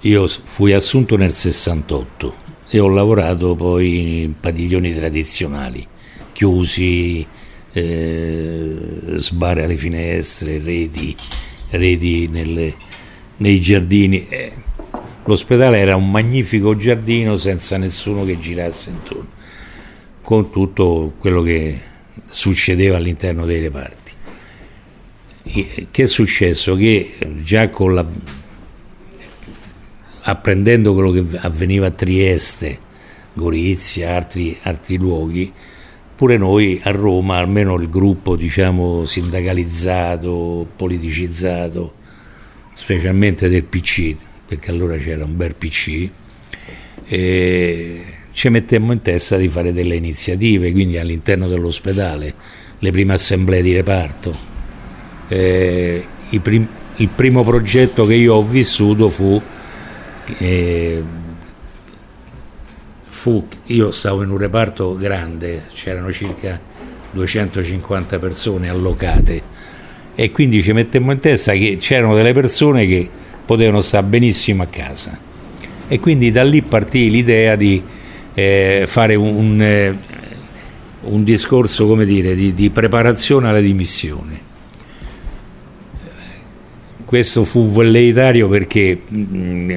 Io fui assunto nel 68 e ho lavorato poi in padiglioni tradizionali, chiusi, eh, sbarre alle finestre, reti, reti nelle, nei giardini. Eh, l'ospedale era un magnifico giardino senza nessuno che girasse intorno, con tutto quello che succedeva all'interno dei reparti. Che è successo? Che già con la, apprendendo quello che avveniva a Trieste, Gorizia, altri, altri luoghi, pure noi a Roma, almeno il gruppo diciamo sindacalizzato, politicizzato, specialmente del PC, perché allora c'era un bel PC, ci mettemmo in testa di fare delle iniziative, quindi all'interno dell'ospedale, le prime assemblee di reparto. Eh, prim- il primo progetto che io ho vissuto fu, eh, fu, io stavo in un reparto grande, c'erano circa 250 persone allocate e quindi ci mettemmo in testa che c'erano delle persone che potevano stare benissimo a casa e quindi da lì partì l'idea di eh, fare un, eh, un, discorso come dire, di, di preparazione alle dimissioni. Questo fu velleitario perché mh, mm,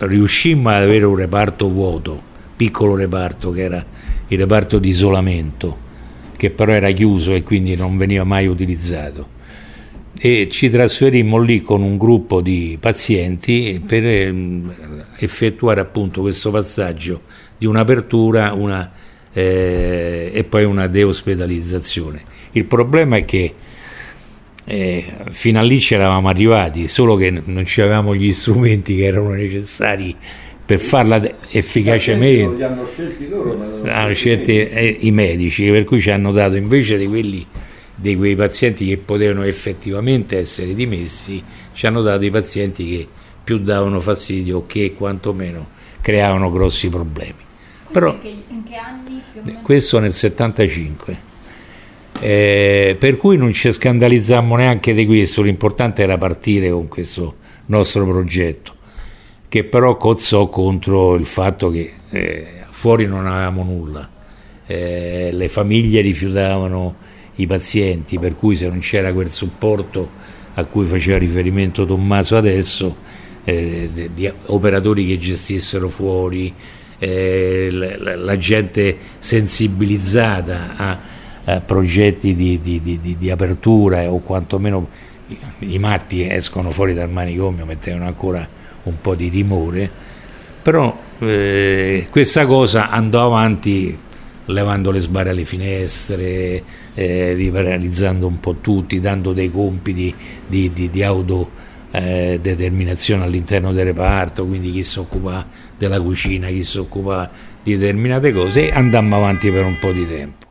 riuscimmo ad avere un reparto vuoto, piccolo reparto che era il reparto di isolamento, che però era chiuso e quindi non veniva mai utilizzato e ci trasferimmo lì con un gruppo di pazienti per ehm, effettuare appunto questo passaggio di un'apertura una, eh, e poi una deospedalizzazione. Il problema è che eh, fino a lì ci eravamo arrivati, solo che non avevamo gli strumenti che erano necessari per farla efficacemente. Li hanno scelti loro? Hanno scelti eh, i medici, per cui ci hanno dato invece di quelli di quei pazienti che potevano effettivamente essere dimessi, ci hanno dato i pazienti che più davano fastidio o che quantomeno creavano grossi problemi. Però, in che anni più o meno? Questo nel 75. Eh, per cui non ci scandalizzammo neanche di questo, l'importante era partire con questo nostro progetto, che però cozzò contro il fatto che eh, fuori non avevamo nulla, eh, le famiglie rifiutavano i pazienti, per cui se non c'era quel supporto a cui faceva riferimento Tommaso adesso, eh, di, di operatori che gestissero fuori, eh, la, la, gente sensibilizzata a, a progetti di, di, di, apertura o quantomeno i, i matti escono fuori dal manicomio, mettevano ancora un po' di timore, però eh, questa cosa andò avanti levando le sbarre alle finestre, eh, liberalizzando un po' tutti, dando dei compiti di, di, di autodeterminazione eh, all'interno del reparto, quindi chi si occupa della cucina, chi si occupa di determinate cose e andammo avanti per un po' di tempo.